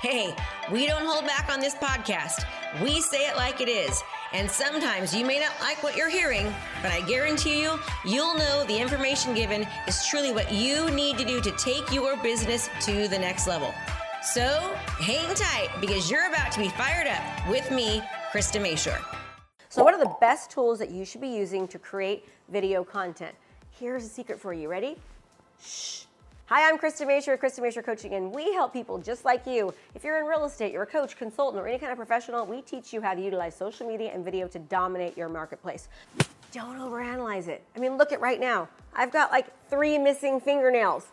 Hey, we don't hold back on this podcast. We say it like it is. And sometimes you may not like what you're hearing, but I guarantee you, you'll know the information given is truly what you need to do to take your business to the next level. So hang tight because you're about to be fired up with me, Krista Mashore. So, what are the best tools that you should be using to create video content? Here's a secret for you. Ready? Shh. Hi, I'm Krista Mashore, Krista Mashore Coaching, and we help people just like you. If you're in real estate, you're a coach, consultant, or any kind of professional, we teach you how to utilize social media and video to dominate your marketplace. Don't overanalyze it. I mean, look at right now. I've got like three missing fingernails,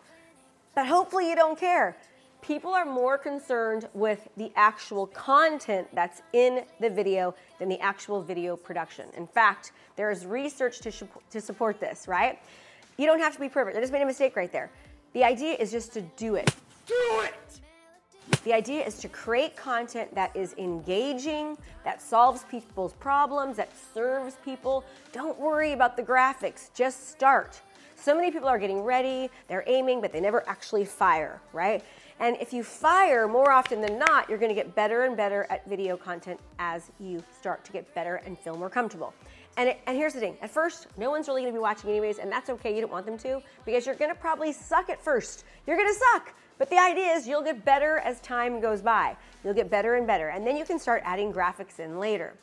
but hopefully you don't care. People are more concerned with the actual content that's in the video than the actual video production. In fact, there is research to, to support this, right? You don't have to be perfect. I just made a mistake right there. The idea is just to do it. Do it! The idea is to create content that is engaging, that solves people's problems, that serves people. Don't worry about the graphics, just start. So many people are getting ready, they're aiming, but they never actually fire, right? And if you fire more often than not, you're gonna get better and better at video content as you start to get better and feel more comfortable. And, it, and here's the thing at first, no one's really gonna be watching anyways, and that's okay, you don't want them to, because you're gonna probably suck at first. You're gonna suck. But the idea is you'll get better as time goes by. You'll get better and better, and then you can start adding graphics in later.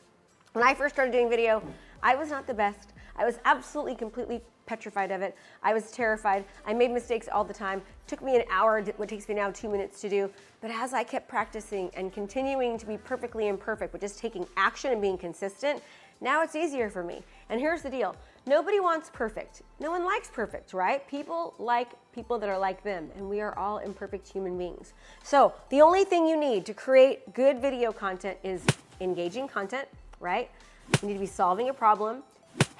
When I first started doing video, I was not the best. I was absolutely, completely petrified of it. I was terrified. I made mistakes all the time. It took me an hour, what takes me now two minutes to do. But as I kept practicing and continuing to be perfectly imperfect, but just taking action and being consistent, now it's easier for me. And here's the deal nobody wants perfect. No one likes perfect, right? People like people that are like them, and we are all imperfect human beings. So the only thing you need to create good video content is engaging content, right? You need to be solving a problem,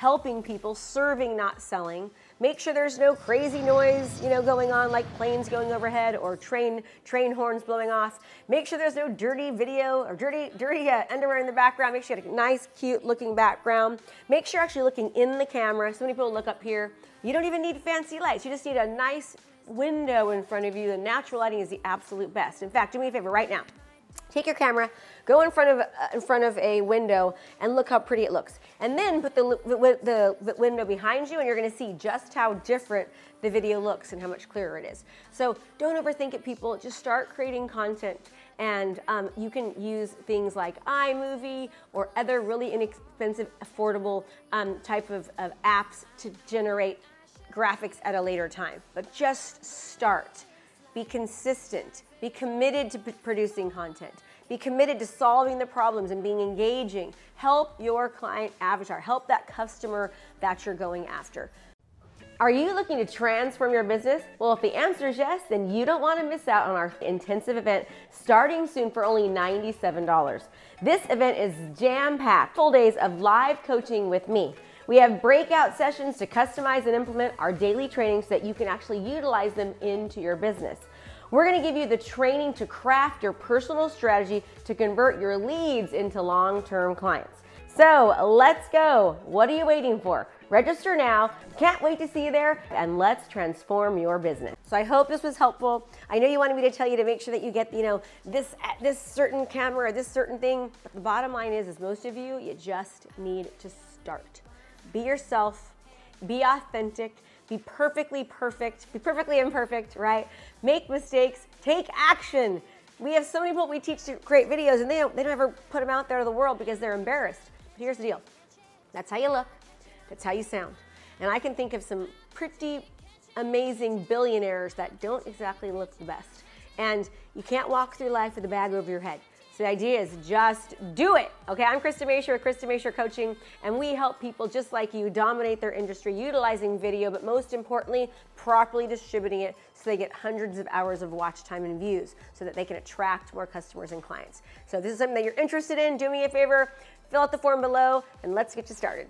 helping people, serving, not selling. Make sure there's no crazy noise, you know, going on like planes going overhead or train train horns blowing off. Make sure there's no dirty video or dirty dirty uh, underwear in the background. Make sure you have a nice, cute looking background. Make sure you're actually looking in the camera. So many people look up here. You don't even need fancy lights. You just need a nice window in front of you. The natural lighting is the absolute best. In fact, do me a favor right now. Take your camera, go in front of uh, in front of a window, and look how pretty it looks. And then put the, the, the window behind you, and you're going to see just how different the video looks and how much clearer it is. So don't overthink it, people. Just start creating content, and um, you can use things like iMovie or other really inexpensive, affordable um, type of, of apps to generate graphics at a later time. But just start. Be consistent be committed to p- producing content. Be committed to solving the problems and being engaging. Help your client avatar. Help that customer that you're going after. Are you looking to transform your business? Well, if the answer is yes, then you don't want to miss out on our intensive event starting soon for only $97. This event is jam packed, full days of live coaching with me. We have breakout sessions to customize and implement our daily trainings so that you can actually utilize them into your business. We're gonna give you the training to craft your personal strategy to convert your leads into long term clients. So let's go. What are you waiting for? Register now. Can't wait to see you there and let's transform your business. So I hope this was helpful. I know you wanted me to tell you to make sure that you get, you know, this this certain camera or this certain thing, but the bottom line is is most of you you just need to start. Be yourself, be authentic be perfectly perfect, be perfectly imperfect, right? Make mistakes, take action. We have so many people we teach to create videos and they don't, they don't ever put them out there to the world because they're embarrassed. But here's the deal that's how you look, that's how you sound. And I can think of some pretty amazing billionaires that don't exactly look the best. And you can't walk through life with a bag over your head. So the idea is just do it. Okay, I'm Krista Mashore, Krista Mashore Coaching, and we help people just like you dominate their industry utilizing video, but most importantly, properly distributing it so they get hundreds of hours of watch time and views so that they can attract more customers and clients. So if this is something that you're interested in, do me a favor, fill out the form below, and let's get you started.